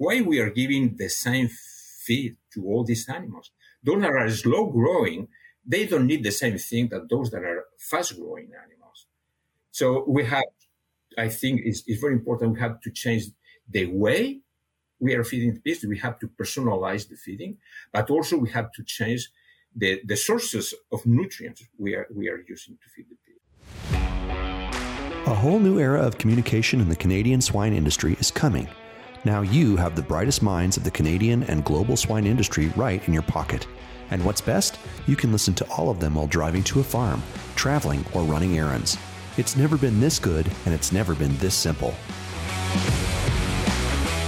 why we are giving the same feed to all these animals. Those that are slow growing, they don't need the same thing that those that are fast growing animals. So we have, I think it's, it's very important. We have to change the way we are feeding the pigs. We have to personalize the feeding, but also we have to change the, the sources of nutrients we are, we are using to feed the pig. A whole new era of communication in the Canadian swine industry is coming. Now you have the brightest minds of the Canadian and global swine industry right in your pocket. And what's best? You can listen to all of them while driving to a farm, traveling, or running errands. It's never been this good, and it's never been this simple.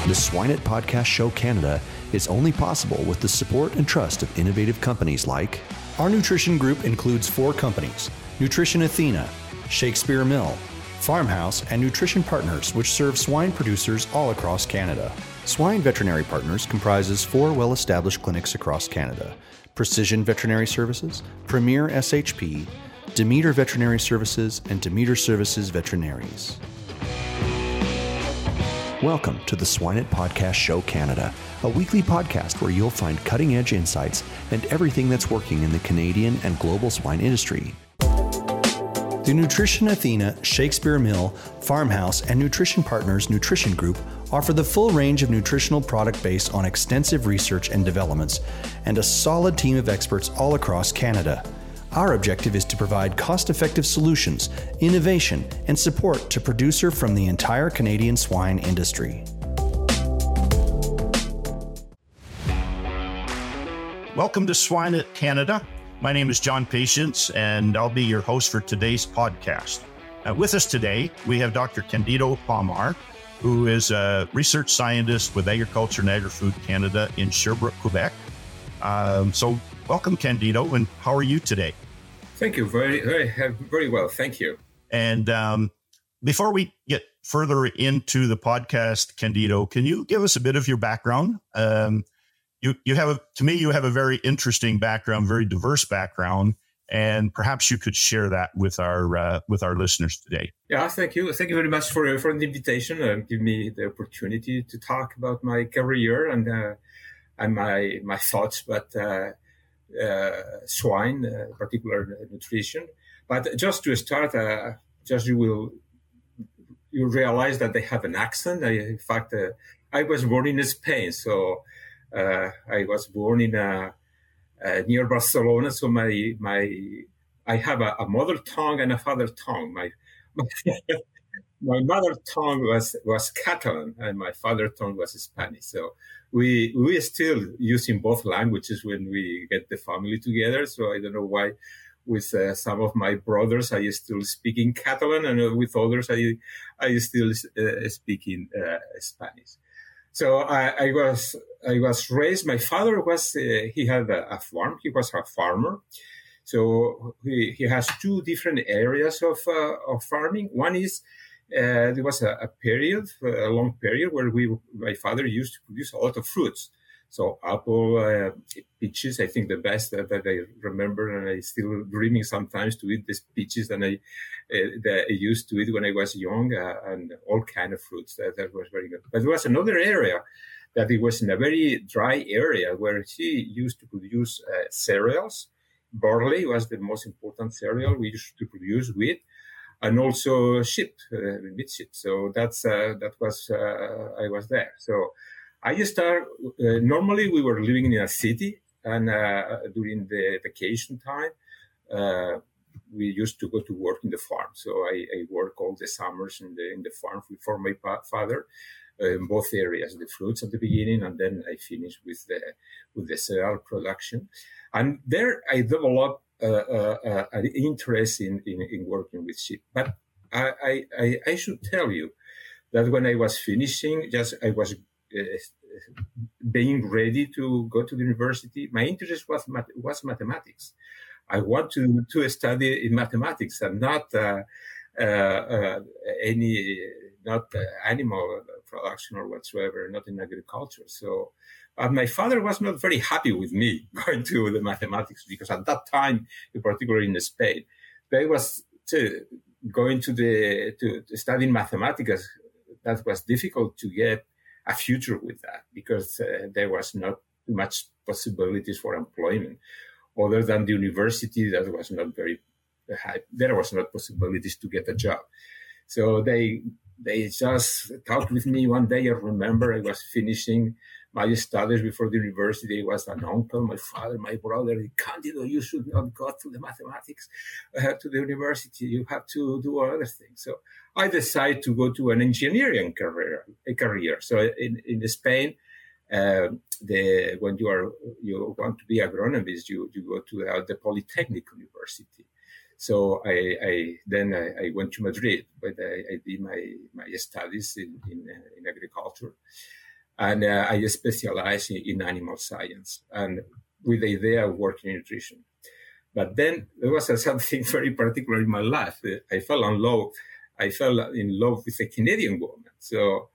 The Swine It Podcast Show Canada is only possible with the support and trust of innovative companies like Our nutrition group includes four companies Nutrition Athena, Shakespeare Mill, Farmhouse, and Nutrition Partners, which serve swine producers all across Canada. Swine Veterinary Partners comprises four well established clinics across Canada Precision Veterinary Services, Premier SHP, Demeter Veterinary Services, and Demeter Services Veterinaries. Welcome to the Swine It Podcast Show Canada, a weekly podcast where you'll find cutting edge insights and everything that's working in the Canadian and global swine industry. The Nutrition Athena, Shakespeare Mill, Farmhouse, and Nutrition Partners Nutrition Group offer the full range of nutritional product based on extensive research and developments and a solid team of experts all across Canada. Our objective is to provide cost effective solutions, innovation, and support to producer from the entire Canadian swine industry. Welcome to Swine It Canada. My name is John Patience, and I'll be your host for today's podcast. Uh, with us today, we have Dr. Candido Pomar, who is a research scientist with Agriculture and Agri-Food Canada in Sherbrooke, Quebec. Um, so, welcome, Candido, and how are you today? Thank you. Very, very, very well. Thank you. And um, before we get further into the podcast, Candido, can you give us a bit of your background? Um, you you have a, to me you have a very interesting background, very diverse background, and perhaps you could share that with our uh, with our listeners today. Yeah, thank you. Thank you very much for for the invitation and give me the opportunity to talk about my career and uh, and my my thoughts about uh, uh swine, uh, particular nutrition. But just to start, uh, just you will you realize that they have an accent. I, in fact, I was born in Spain, so uh, I was born in a, uh, near Barcelona, so my my I have a, a mother tongue and a father tongue. My my, my mother tongue was was Catalan and my father tongue was Spanish. So we we still using both languages when we get the family together. So I don't know why. With uh, some of my brothers, I still speak in Catalan, and with others, I I still uh, speak in uh, Spanish. So I, I, was I was raised. My father was uh, he had a, a, farm. He was a farmer. So he, he has two different areas of uh, of farming. One is uh, there was a, a, period, a long period, where we my father used to produce a lot of fruits. So apple, uh, peaches, I think the best that, I remember, and I still dreaming sometimes to eat these peaches that I, uh, that I used to eat when I was young, uh, and all kind of fruits. That, that was very good. But there was another area that it was in a very dry area where she used to produce uh, cereals. Barley was the most important cereal we used to produce wheat, and also sheep, uh, sheep. So that's uh, that was I was there. So I start, uh, normally we were living in a city and uh, during the vacation time, uh, we used to go to work in the farm. So I, I work all the summers in the, in the farm for my father uh, in both areas, the fruits at the beginning, and then I finished with the, with the cereal production. And there I developed uh, uh, an interest in, in, in, working with sheep. But I, I, I should tell you that when I was finishing, just I was being ready to go to the university, my interest was was mathematics. I want to to study in mathematics and not uh, uh, uh, any not animal production or whatsoever, not in agriculture. So. But my father was not very happy with me going to the mathematics because at that time, particularly in Spain, they was to, going to the to, to study mathematics that was difficult to get a future with that because uh, there was not much possibilities for employment other than the university that was not very high. There was not possibilities to get a job. So they they just talked with me one day. I remember I was finishing my studies before the university. It was an uncle, my father, my brother. Candido, you should not go to the mathematics uh, to the university. You have to do other things. So I decided to go to an engineering career. A career. So in, in Spain, uh, the when you are you want to be agronomist, you you go to uh, the Polytechnic University. So I, I then I, I, went to Madrid, but I, I, did my my studies in in, uh, in agriculture, and uh, I specialized in, in, animal science and with the idea of working in nutrition. But then there was something very particular in my life. I fell in love. I fell in love with a Canadian woman. So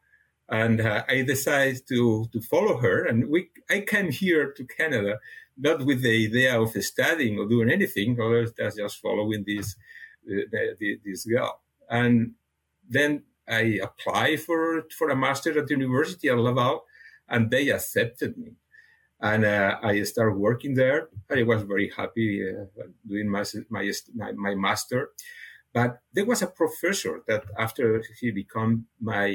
and uh, I decided to to follow her. And we I came here to Canada not with the idea of studying or doing anything, or just following this uh, this girl. And then I applied for for a master at the University at Laval, and they accepted me. And uh, I started working there. I was very happy uh, doing my, my my master. But there was a professor that after he became my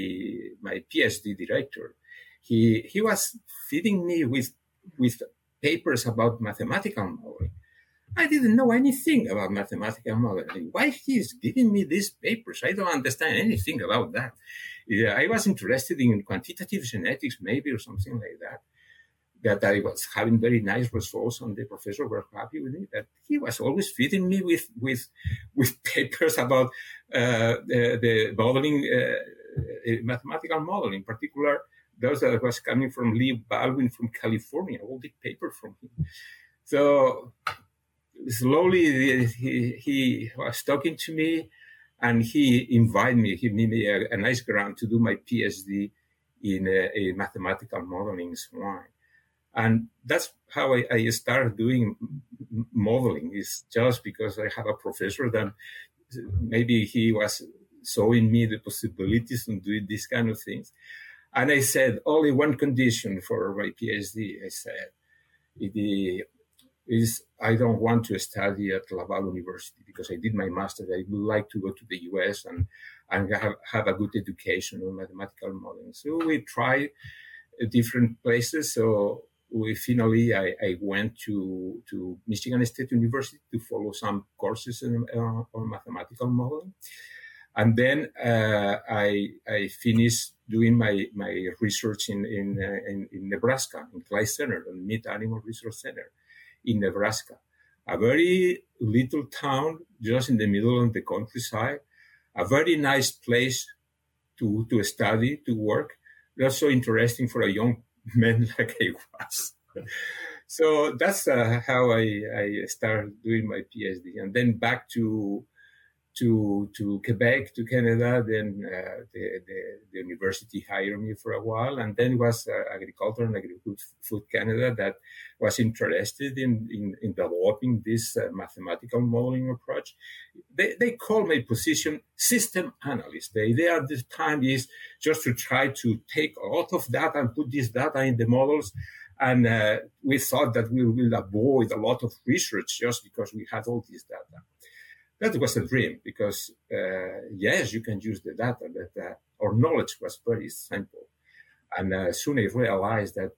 my PhD director, he he was feeding me with with papers about mathematical modeling. I didn't know anything about mathematical modeling. Why he's giving me these papers? I don't understand anything about that. Yeah, I was interested in quantitative genetics, maybe, or something like that that I was having very nice results, and the professor were happy with me. That he was always feeding me with with with papers about uh, the, the, modeling, uh, uh, mathematical modeling, in particular those that was coming from Lee Baldwin from California. All the paper from him. So slowly he, he was talking to me, and he invited me. He gave me a, a nice grant to do my PhD in a, a mathematical modeling in swine. And that's how I, I started doing modeling is just because I have a professor that maybe he was showing me the possibilities of doing these kind of things. And I said, only one condition for my PhD, I said, it is I don't want to study at Laval University because I did my master. I would like to go to the US and, and have, have a good education on mathematical modeling. So we tried different places. So we finally I, I, went to to Michigan State University to follow some courses in, uh, on mathematical modeling, and then uh, I I finished doing my my research in in, uh, in, in Nebraska in Clay Center, the Meat Animal Research Center in Nebraska, a very little town just in the middle of the countryside, a very nice place to to study to work. That's so interesting for a young man like I was. so that's uh, how I, I started doing my PhD, and then back to to to Quebec to Canada. Then uh, the, the, the university hired me for a while, and then it was uh, Agriculture and Agri-Food Canada that was interested in in, in developing this uh, mathematical modeling approach. They they call my position system analyst. The idea at this time is just to try to take a lot of data and put this data in the models. And uh, we thought that we will avoid a lot of research just because we had all this data that was a dream because uh, yes, you can use the data, but uh, our knowledge was very simple. And uh, soon I realized that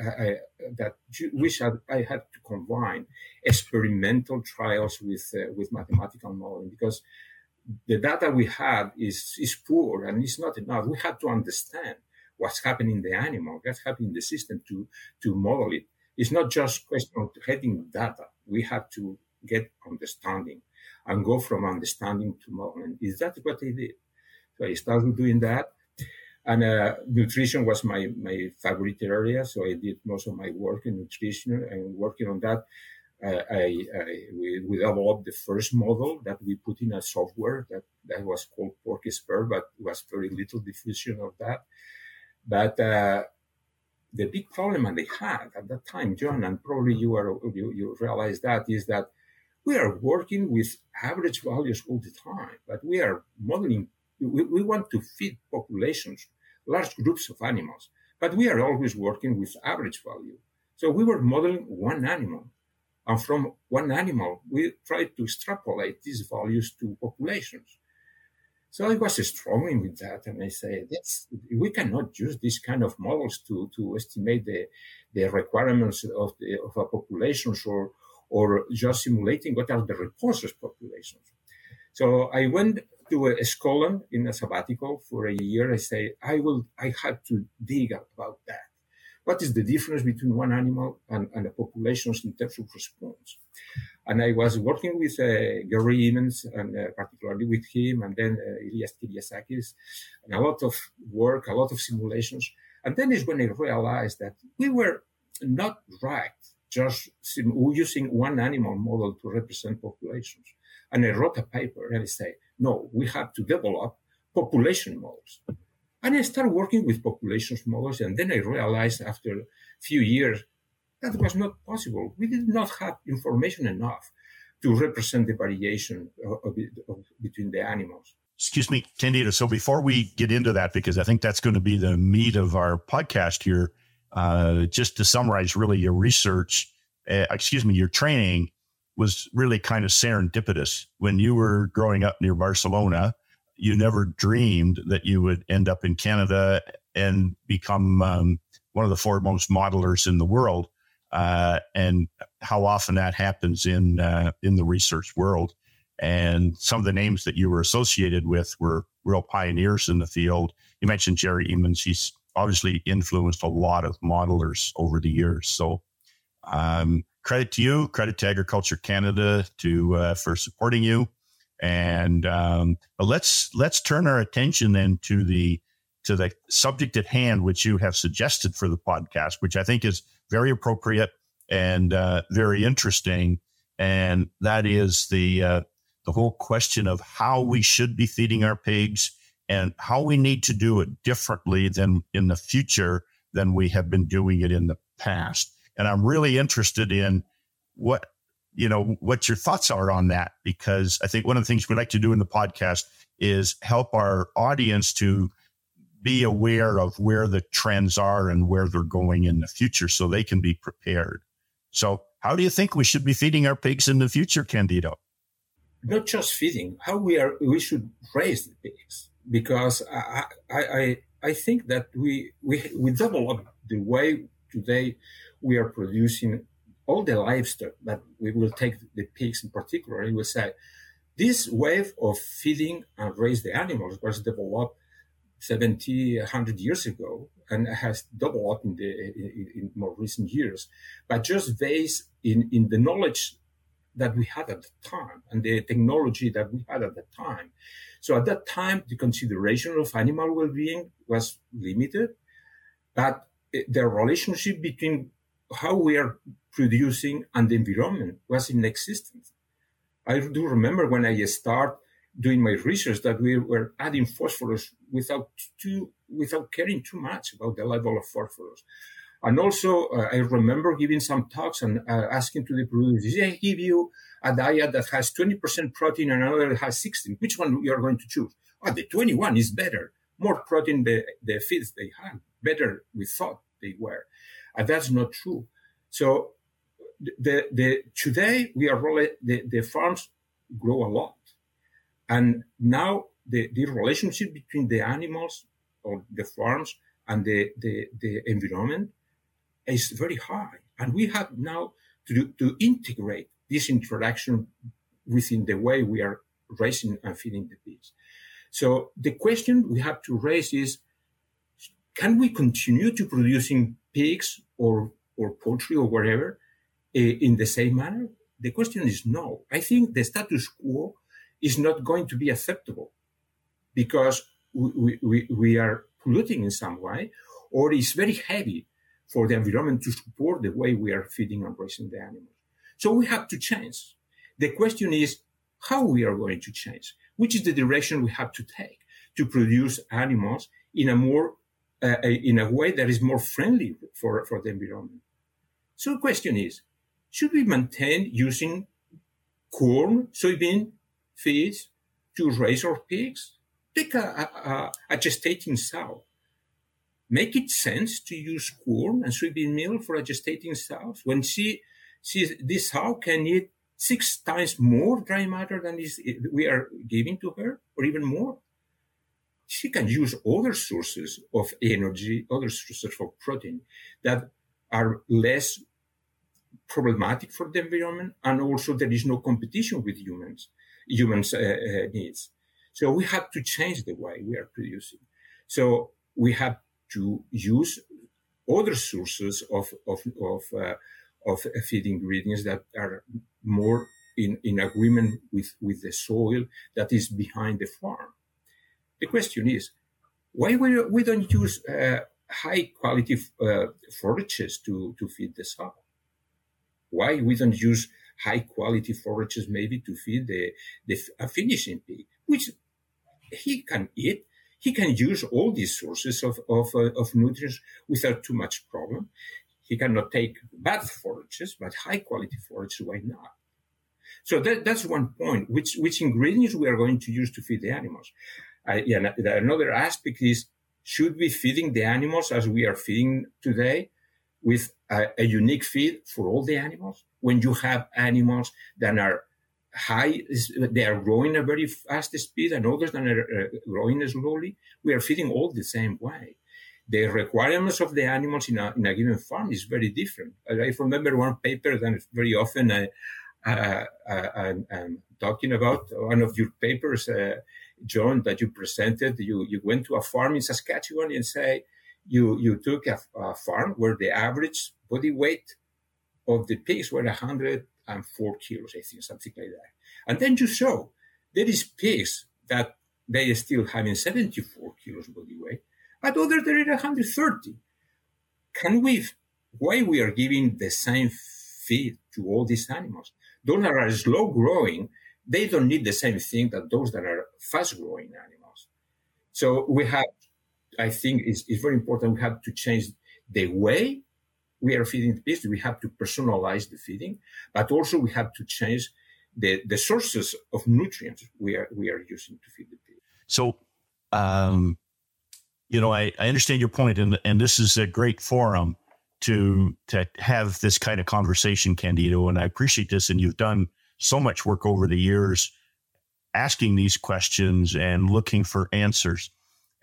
I, that wish I had to combine experimental trials with uh, with mathematical modeling because the data we had is is poor and it's not enough. We had to understand what's happening in the animal, what's happening in the system to to model it. It's not just question of getting data. We have to get understanding and go from understanding to modeling. Is that what I did? So I started doing that. And uh, nutrition was my, my favorite area. So I did most of my work in nutrition and working on that. Uh, I, I we, we, developed the first model that we put in a software that, that was called PorcSpur, but was very little diffusion of that. But uh, the big problem that they had at that time, John, and probably you are you, you realize that is that we are working with average values all the time, but we are modeling. We, we want to feed populations large groups of animals, but we are always working with average value. So we were modeling one animal. And from one animal, we tried to extrapolate these values to populations. So I was struggling with that, and I said, we cannot use these kind of models to, to estimate the, the requirements of, the, of a populations or, or just simulating what are the resources populations. So I went to a scholar in a sabbatical for a year. I say, I will, I had to dig about that. What is the difference between one animal and, and the populations in terms of response? And I was working with uh, Gerry Emmans and uh, particularly with him, and then uh, Ilias Kyriazakis, and a lot of work, a lot of simulations. And then is when I realized that we were not right just using one animal model to represent populations. And I wrote a paper and I say, no, we have to develop population models. And I started working with population models, and then I realized after a few years that was not possible. We did not have information enough to represent the variation of, of, of, between the animals. Excuse me, Candido. So before we get into that, because I think that's going to be the meat of our podcast here, uh, just to summarize, really your research, uh, excuse me, your training was really kind of serendipitous. When you were growing up near Barcelona, you never dreamed that you would end up in Canada and become um, one of the foremost modelers in the world. Uh, and how often that happens in uh, in the research world. And some of the names that you were associated with were real pioneers in the field. You mentioned Gerry Emmans. He's obviously influenced a lot of modelers over the years. So um, credit to you, credit to Agriculture Canada to uh, for supporting you. And um, but let's let's turn our attention then to the to the subject at hand, which you have suggested for the podcast, which I think is very appropriate and uh, very interesting, and that is the uh, the whole question of how we should be feeding our pigs and how we need to do it differently than in the future than we have been doing it in the past. And I'm really interested in what you know what your thoughts are on that because I think one of the things we like to do in the podcast is help our audience to be aware of where the trends are and where they're going in the future so they can be prepared. So, how do you think we should be feeding our pigs in the future, Candido? Not just feeding, how we are we should raise the pigs because I I I think that we we we develop the way today we are producing all the livestock but we will take the pigs in particular. And we say this wave of feeding and raise the animals was developed 70, 100 years ago and has developed in, the, in, in more recent years, but just based in, in the knowledge that we had at the time and the technology that we had at the time. So at that time, the consideration of animal well-being was limited, but the relationship between how we are producing and the environment was in existence. I do remember when I started doing my research that we were adding phosphorus without too, without caring too much about the level of phosphorus. And also, uh, I remember giving some talks and uh, asking to the producers, I give you a diet that has 20% protein and another that has 16. Which one you are going to choose? Oh, the 21 is better. More protein the, the feeds they had. Better we thought they were. And that's not true. So the, the, today we are really, the, the farms grow a lot. And now the, the relationship between the animals or the farms and the, the, the environment is very high. And we have now to, to integrate this interaction within the way we are raising and feeding the pigs. So the question we have to raise is, can we continue to producing pigs or, or poultry or whatever uh, in the same manner? The question is no. I think the status quo is not going to be acceptable because we, we, we are polluting in some way or it's very heavy for the environment to support the way we are feeding and raising the animals. So we have to change. The question is how we are going to change, which is the direction we have to take to produce animals in a more, uh, in a way that is more friendly for, for the environment. So the question is, should we maintain using corn, soybean, feeds to raise our pigs. Take a, a, a gestating sow. make it sense to use corn and soybean meal for a gestating sow when she, she this sow can eat six times more dry matter than is, we are giving to her, or even more? She can use other sources of energy, other sources of protein that are less problematic for the environment, and also there is no competition with humans, humans' uh, uh, needs. So we have to change the way we are producing. So we have to use other sources of of of, uh, of feed ingredients that are more in, in agreement with, with the soil that is behind the farm. The question is, why we, we don't use uh, high quality uh, forages to, to feed the sow? Why we don't use high quality forages maybe to feed the, the a finishing pig, which he can eat. He can use all these sources of, of, uh, of nutrients without too much problem. He cannot take bad forages, but high quality forages, why not? So that, that's one point. Which, which ingredients we are going to use to feed the animals? Uh, yeah, another aspect is should we feeding the animals as we are feeding today with a, a, unique feed for all the animals? When you have animals that are high, they are growing at very fast speed and others that are uh, growing slowly, we are feeding all the same way. The requirements of the animals in a, in a given farm is very different. I remember one paper that very often I, I'm, I'm, talking about, one of your papers, uh, John, that you presented. You, you went to a farm in Saskatchewan and say, you, you took a, a farm where the average body weight of the pigs were 104 kilos, I think, something like that. And then you show there is pigs that they are still having 74 kilos body weight, but others they're 130. Can we, why we are giving the same feed to all these animals? Those that are slow growing, they don't need the same thing that those that are fast growing animals. So we have, I think it's, it's very important. We have to change the way we are feeding the pigs. We have to personalize the feeding, but also we have to change the, the sources of nutrients we are, we are using to feed the pig. So, um, you know, I, I understand your point, and and this is a great forum to to have this kind of conversation, Candido, and I appreciate this. And you've done so much work over the years asking these questions and looking for answers.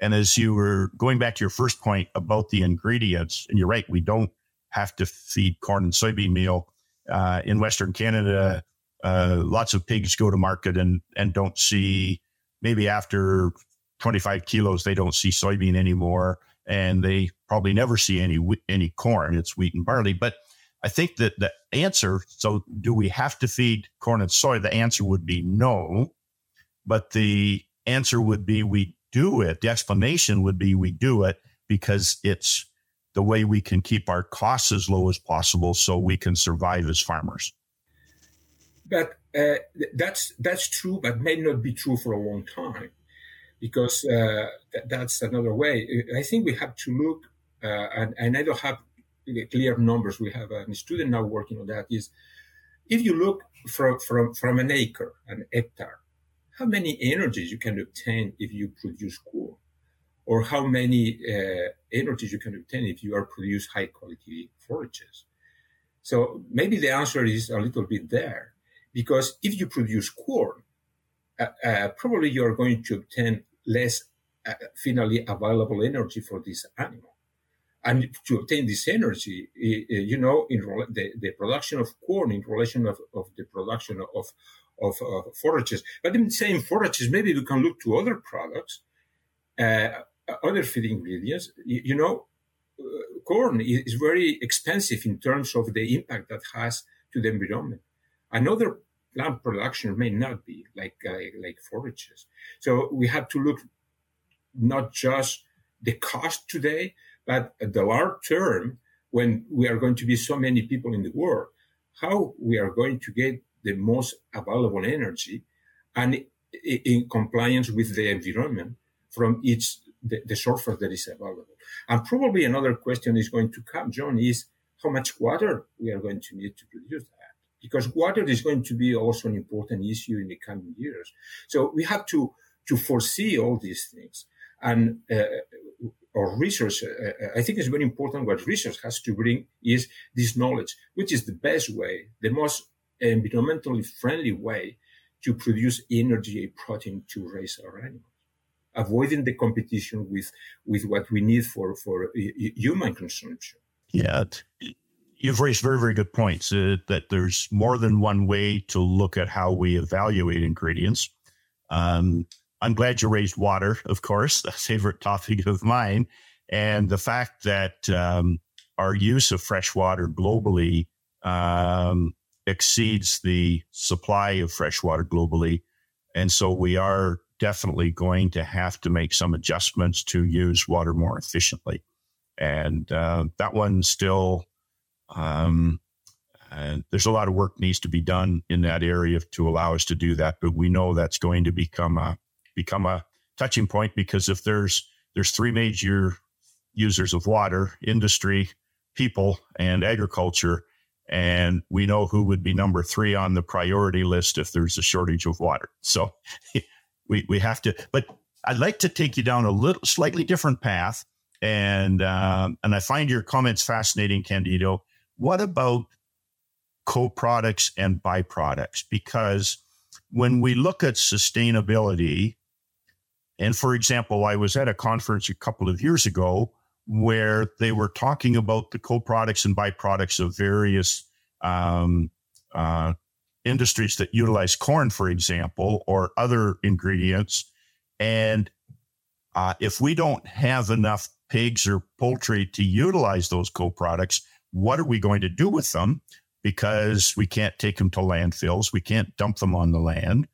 And as you were going back to your first point about the ingredients, and you're right, we don't have to feed corn and soybean meal uh, in Western Canada. Uh, lots of pigs go to market and and don't see maybe after 25 kilos they don't see soybean anymore, and they probably never see any any corn. It's wheat and barley, but I think that the answer, so do we have to feed corn and soy? The answer would be no. But the answer would be we do it. The explanation would be we do it because it's the way we can keep our costs as low as possible so we can survive as farmers. But uh, that's that's true, but may not be true for a long time, because uh, th- that's another way. I think we have to look, uh, and, and I don't have clear numbers. We have a student now working on that. Is if you look from from from an acre, an hectare, how many energies you can obtain if you produce corn, or how many uh, energies you can obtain if you are produce high quality forages. So maybe the answer is a little bit there, because if you produce corn, uh, uh, probably you are going to obtain less uh, finally available energy for this animal. And to obtain this energy, you know, in the, the production of corn in relation of, of the production of, of forages. But in the same forages, maybe we can look to other products, uh, other feed ingredients. You, you know, uh, corn is very expensive in terms of the impact that has to the environment. Another plant production may not be like uh, like forages. So we have to look not just the cost today, but the long term, when we are going to be so many people in the world, how we are going to get the most available energy and in compliance with the environment from each the, the surface that is available. And probably another question is going to come, John, is how much water we are going to need to produce that. Because water is going to be also an important issue in the coming years. So we have to, to foresee all these things. And uh, or research, uh, I think it's very important what research has to bring is this knowledge, which is the best way, the most environmentally friendly way to produce energy and protein to raise our animals, avoiding the competition with, with what we need for, for human consumption. Yeah, you've raised very, very good points uh, that there's more than one way to look at how we evaluate ingredients. Um, I'm glad you raised water, of course, a favorite topic of mine. And the fact that um, our use of fresh water globally um, exceeds the supply of fresh water globally. And so we are definitely going to have to make some adjustments to use water more efficiently. And uh, that one still, um, and there's a lot of work needs to be done in that area to allow us to do that. But we know that's going to become a become a touching point because if there's there's three major users of water industry people and agriculture and we know who would be number three on the priority list if there's a shortage of water so we, we have to but i'd like to take you down a little slightly different path and um, and i find your comments fascinating candido what about co-products and byproducts because when we look at sustainability and for example, I was at a conference a couple of years ago where they were talking about the co-products and byproducts of various um, uh, industries that utilize corn, for example, or other ingredients. And uh, if we don't have enough pigs or poultry to utilize those co-products, what are we going to do with them? Because we can't take them to landfills, we can't dump them on the land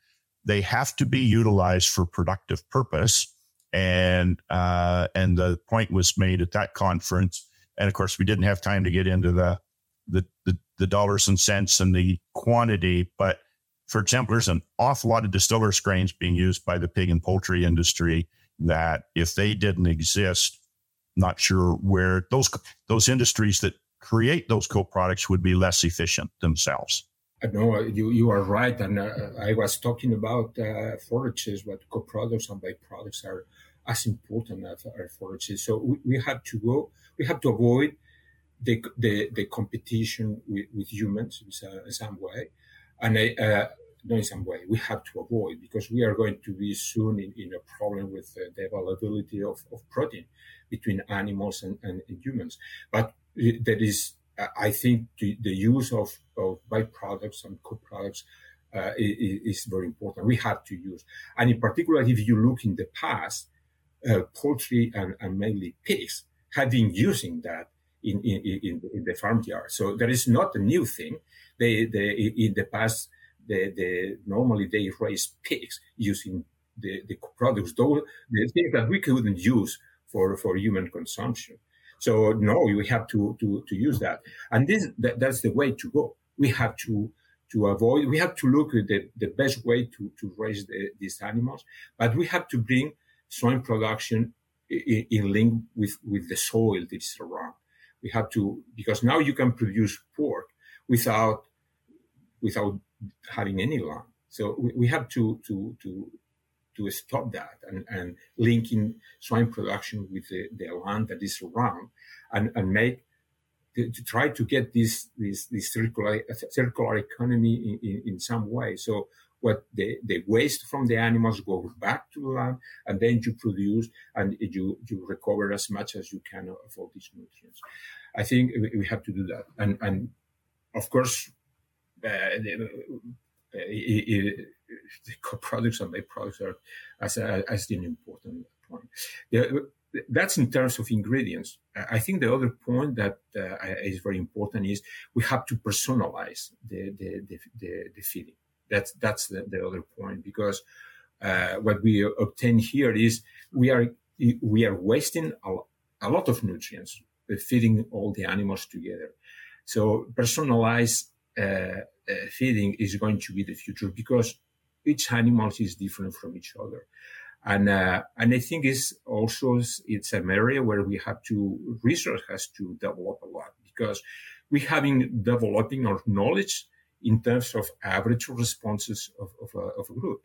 they have to be utilized for productive purpose. And uh, and the point was made at that conference. And of course, we didn't have time to get into the the, the, the dollars and cents and the quantity. But for example, there's an awful lot of distillers grains being used by the pig and poultry industry that if they didn't exist, not sure where those those industries that create those co-products would be less efficient themselves. No, you, you are right. And uh, I was talking about uh, forages, but co-products and byproducts are as important as our forages. So we, we have to go, we have to avoid the, the, the competition with, with humans in, in, some way. And I, uh, no, in some way, we have to avoid because we are going to be soon in, in a problem with uh, the availability of, of protein between animals and, and, and humans. But there is I think the, the use of, of byproducts and co-products uh, is, is, very important. We have to use, and in particular, if you look in the past, uh, poultry and, and, mainly pigs have been using that in, in, in, in, the farm yard. So that is not a new thing. They, they in the past, they, they normally they raise pigs using the, the products, those the things that we couldn't use for, for human consumption. So no, we have to to to use that, and this that, that's the way to go. We have to to avoid. We have to look at the, the best way to to raise the, these animals, but we have to bring swine production in, in link with with the soil that is around. We have to because now you can produce pork without without having any land. So we, we have to to to to stop that and, and linking swine production with the, the land that is around and, and make to, to try to get this this this circular circular economy in, in, in, some way. So what the, the waste from the animals goes back to the land and then you produce and you you recover as much as you can of all these nutrients. I think we have to do that. And and of course uh, uh, the co-products and byproducts are as, as an important point. that's in terms of ingredients. I think the other point that uh, is very important is we have to personalize the, the, the, the, the feeding. That's, that's the, the other point because uh, what we obtain here is we are, we are wasting a, a lot of nutrients feeding all the animals together. So personalize uh, uh, feeding is going to be the future because each animal is different from each other. And, uh, and I think it's also, it's an area where we have to, research has to develop a lot because we have been developing our knowledge in terms of average responses of, of, a, of a group.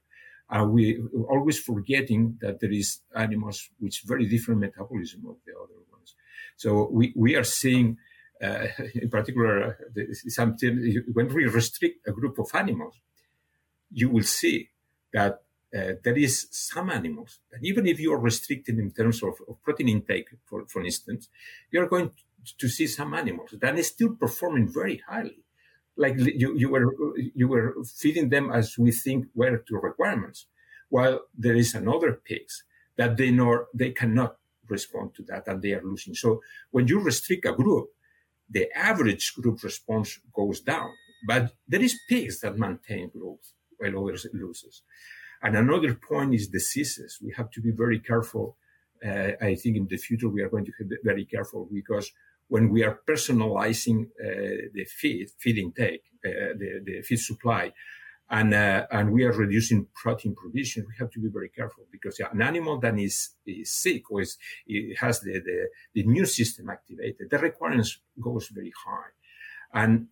And we always forgetting that there is animals with very different metabolism of the other ones. So we, we are seeing, in particular, uh, something, when we restrict a group of animals, you will see that uh, there is some animals that even if you are restricted in terms of, of protein intake, for, for instance, you are going to see some animals that are still performing very highly. Like you, you were you were feeding them as we think were to requirements, while there is another pigs that they know they cannot respond to that and they are losing. So when you restrict a group, the average group response goes down, but there is pigs that maintain growth while others loses. And another point is diseases. We have to be very careful. Uh, I think in the future we are going to be very careful because when we are personalizing uh, the feed, feed intake, uh, the, the feed supply, and uh, and we are reducing protein provision, we have to be very careful because an animal that is, is sick or is, has the, the, the immune system activated, the requirements goes very high, and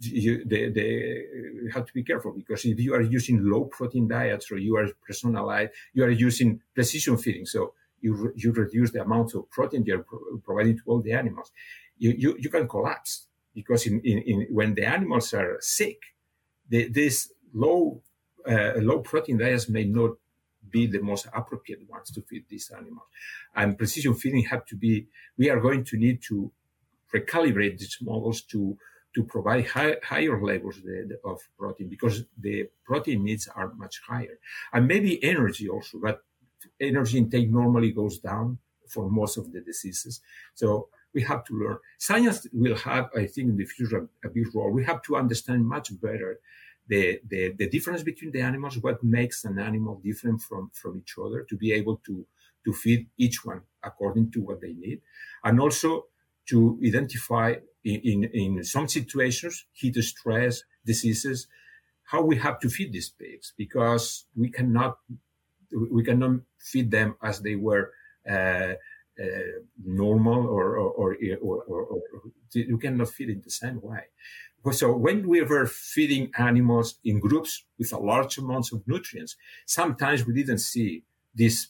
you, they, they have to be careful because if you are using low protein diets or you are personalized, you are using precision feeding. So you, you reduce the amount of protein you're pro- providing to all the animals. You, you, you can collapse because in, in, in, when the animals are sick, the, this low, uh, low protein diets may not be the most appropriate ones to feed these animals. And precision feeding have to be, we are going to need to recalibrate these models to to provide high, higher levels of protein because the protein needs are much higher. And maybe energy also, but energy intake normally goes down for most of the diseases. So we have to learn. Science will have, I think, in the future a, big role. We have to understand much better the, the, the difference between the animals, what makes an animal different from, from each other to be able to, to feed each one according to what they need. And also to identify in, in, in some situations, heat stress, diseases, how we have to feed these pigs because we cannot, we cannot feed them as they were, uh, uh, normal or or, or, or, or, you cannot feed in the same way. So when we were feeding animals in groups with a large amounts of nutrients, sometimes we didn't see this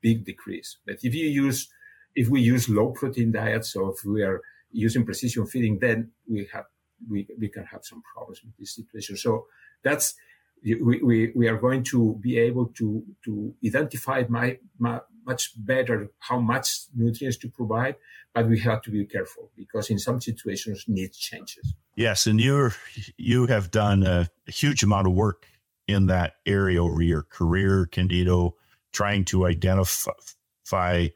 big decrease. But if you use, if we use low protein diets, or if we are using precision feeding, then we have we, we can have some problems with this situation. So that's we, we, we are going to be able to to identify my, my, much better how much nutrients to provide, but we have to be careful because in some situations needs changes. Yes, and you're you have done a, a huge amount of work in that area over your career, Candido, trying to identify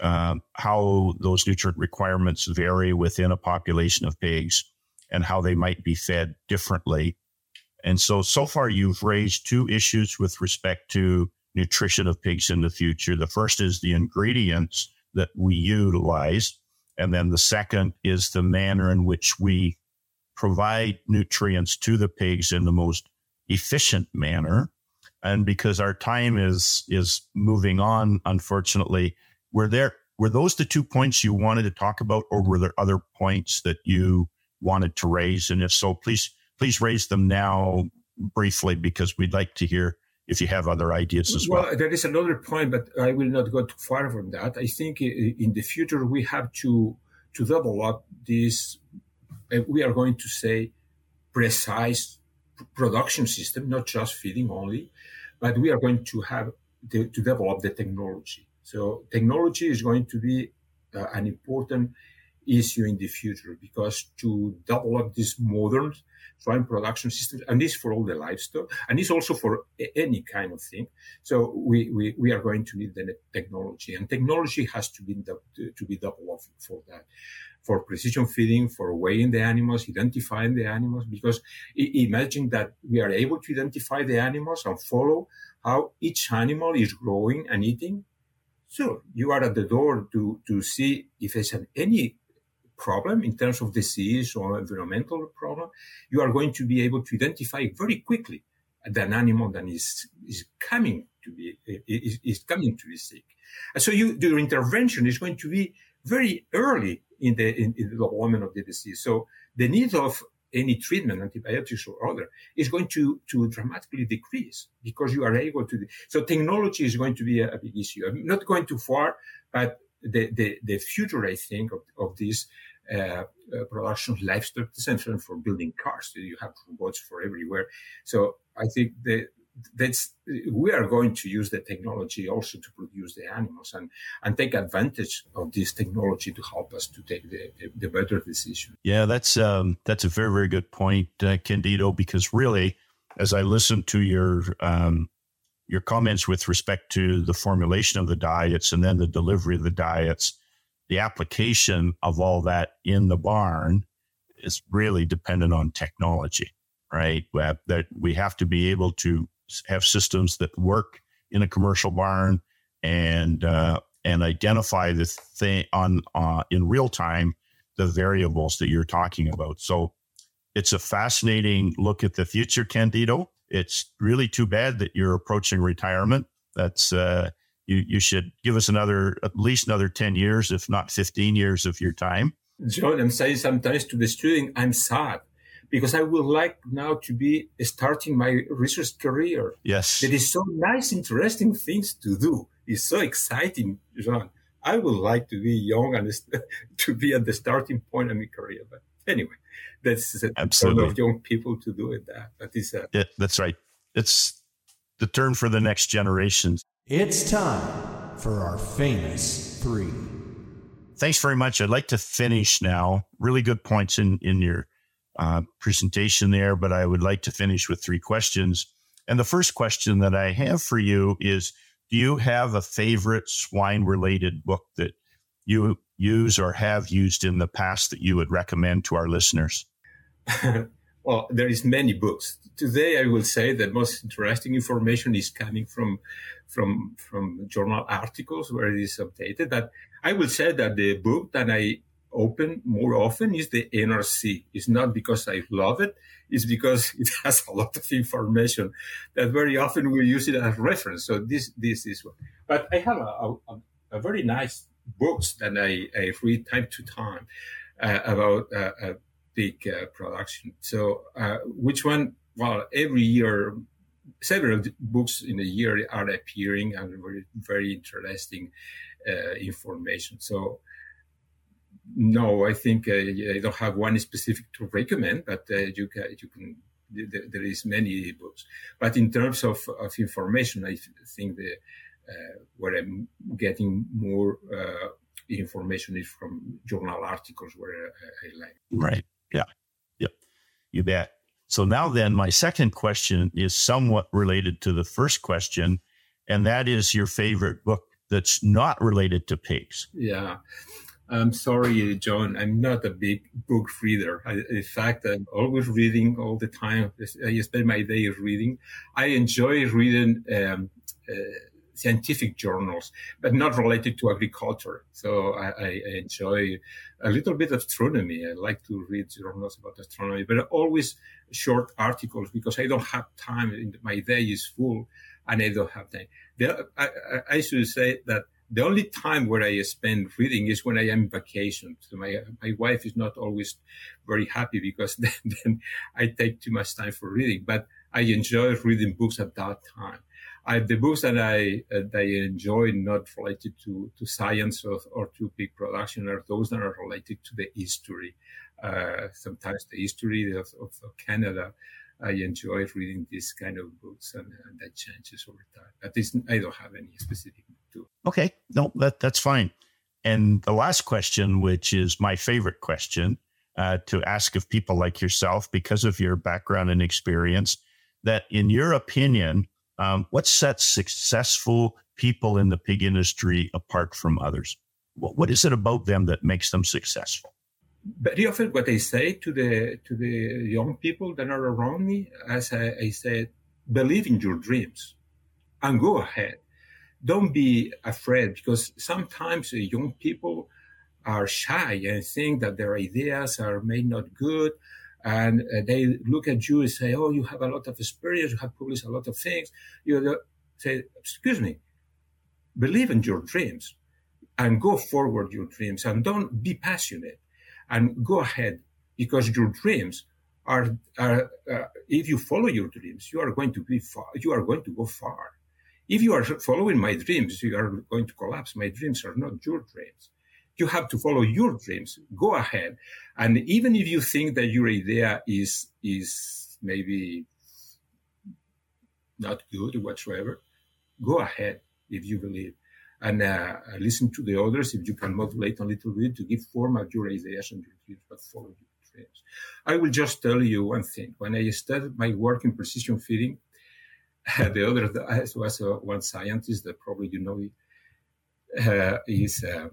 um, how those nutrient requirements vary within a population of pigs and how they might be fed differently. And so, so far, you've raised two issues with respect to nutrition of pigs in the future. The first is the ingredients that we utilize. And then the second is the manner in which we provide nutrients to the pigs in the most efficient manner. And because our time is, is moving on, unfortunately, were there were those the two points you wanted to talk about, or were there other points that you wanted to raise? And if so, please please raise them now briefly because we'd like to hear if you have other ideas as well. Well, there is another point, but I will not go too far from that. I think in the future we have to to develop this. We are going to say precise production system, not just feeding only, but we are going to have to, to develop the technology. So technology is going to be uh, an important issue in the future because to develop this modern swine production systems, and this for all the livestock, and this also for any kind of thing. So we, we, we are going to need the technology, and technology has to be to, be developed for that, for precision feeding, for weighing the animals, identifying the animals. Because imagine that we are able to identify the animals and follow how each animal is growing and eating so you are at the door to, to see if there's any problem in terms of disease or environmental problem. You are going to be able to identify very quickly an animal that is, is coming to be, is, is coming to be sick. And so you, your intervention is going to be very early in the, in, in the development of the disease. So the need of any treatment, antibiotics or other, is going to, to dramatically decrease because you are able to. So technology is going to be a, a big issue. I'm not going too far, but the, the, the future, I think, of, of this uh, uh, production livestock, same for building cars. You have robots for everywhere. So I think the that's we are going to use the technology also to produce the animals and and take advantage of this technology to help us to take the, the, better decision. Yeah, that's um, that's a very very good point, uh, Candido. Because really, as I listen to your um, your comments with respect to the formulation of the diets and then the delivery of the diets, the application of all that in the barn is really dependent on technology, right? That we have to be able to have systems that work in a commercial barn and uh, and identify the thing on uh, in real time the variables that you're talking about. So it's a fascinating look at the future, Candido. It's really too bad that you're approaching retirement. That's uh, you. You should give us another at least another ten years, if not fifteen years, of your time. John, I'm saying sometimes to the student, I'm sad because I would like now to be starting my research career. Yes. There is so nice, interesting things to do. It's so exciting, John. I would like to be young and to be at the starting point of my career. But anyway, that's a absolutely of young people to do it. That that is a, yeah, that's right. It's the turn for the next generation. It's time for our famous three. Thanks very much. I'd like to finish now. Really good points in in your uh, presentation there, but I would like to finish with three questions. And the first question that I have for you is Do you have a favorite swine related book that you use or have used in the past that you would recommend to our listeners? well, there is many books. Today, I will say that most interesting information is coming from from from journal articles where it is updated. But I will say that the book that I open more often is the NRC. It's not because I love it. It's because it has a lot of information that very often we use it as reference. So this, this is what, but I have a, a, a very nice books that I, I read time to time uh, about uh, a big uh, production. So uh, which one? Well, every year, several books in a year are appearing and very, very interesting uh, information. So no, I think uh, I don't have one specific to recommend, but you can, you can there is many books. But in terms of, of information, I think the where I'm getting more uh, information is from journal articles where I, I like. Right. Yeah. Yep. You bet. So now then, my second question is somewhat related to the first question, and that is your favorite book that's not related to pigs. Yeah. I'm sorry, John. I'm not a big book reader. I, in fact, I'm always reading all the time. I spend my day reading. I enjoy reading um, uh, scientific journals, but not related to agriculture. So I, I, enjoy a little bit of astronomy. I like to read journals about astronomy, but always short articles because I don't have time. My day is full, and I don't have time. The, I, I should say that the only time where I spend reading is when I am vacation. So my my wife is not always very happy because then, then I take too much time for reading. But I enjoy reading books at that time. I, the books that I uh, that I enjoy not related to to science or, or to big production are those that are related to the history. Uh, sometimes the history of, of, Canada. I enjoy reading these kind of books, and, and that changes over time. At least I don't have any specific Okay, no, that that's fine. And the last question, which is my favorite question uh, to ask of people like yourself, because of your background and experience, that in your opinion, um, what sets successful people in the pig industry apart from others? What, what is it about them that makes them successful? Very often, what I say to the to the young people that are around me, as I, I said, believe in your dreams and go ahead don't be afraid because sometimes young people are shy and think that their ideas are made not good. And uh, they look at you and say, Oh, you have a lot of experience. You have published a lot of things. You say, Excuse me, believe in your dreams and go forward your dreams and don't be passionate and go ahead because your dreams are, are uh, if you follow your dreams, you are going to be far, you are going to go far. If you are following my dreams, you are going to collapse. My dreams are not your dreams. You have to follow your dreams. Go ahead. And even if you think that your idea is, is maybe not good whatsoever, go ahead if you believe. And uh, listen to the others if you can modulate a little bit to give form of your ideas and your dreams, but follow your dreams. I will just tell you one thing. When I started my work in precision feeding, the other was uh, one scientist that probably you know is uh,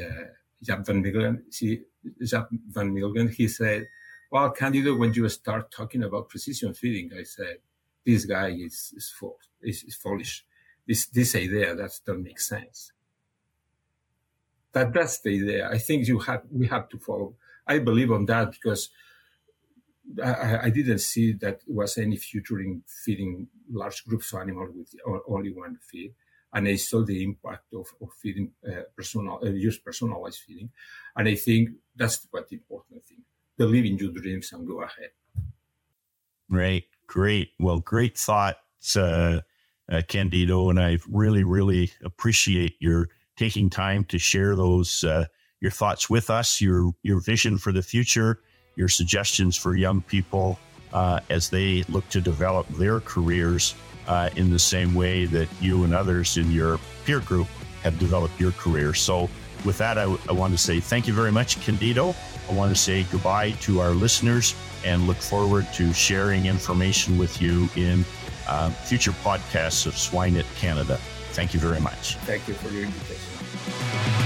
uh, Jaap van Milgen. See, Jaap van Milgen, he said, well, Candido, when you start talking about precision feeding, I said, this guy is, is, false, is, is foolish. This, this idea that doesn't make sense. That, that's the idea. I think you have, we have to follow. I believe on that because I, I, didn't see that was any future in feeding large groups of animals with only one feed. And I saw the impact of, of feeding uh, personal, uh, use personalized feeding. And I think that's what the important thing. Believe in your dreams and go ahead. Right. Great. Well, great thoughts, uh, uh, Candido. And I really, really appreciate your taking time to share those, uh, your thoughts with us, your, your vision for the future your suggestions for young people uh, as they look to develop their careers uh, in the same way that you and others in your peer group have developed your career. So, with that, I, w- I want to say thank you very much, Candido. I want to say goodbye to our listeners and look forward to sharing information with you in uh, future podcasts of SwineNet Canada. Thank you very much. Thank you for your invitation.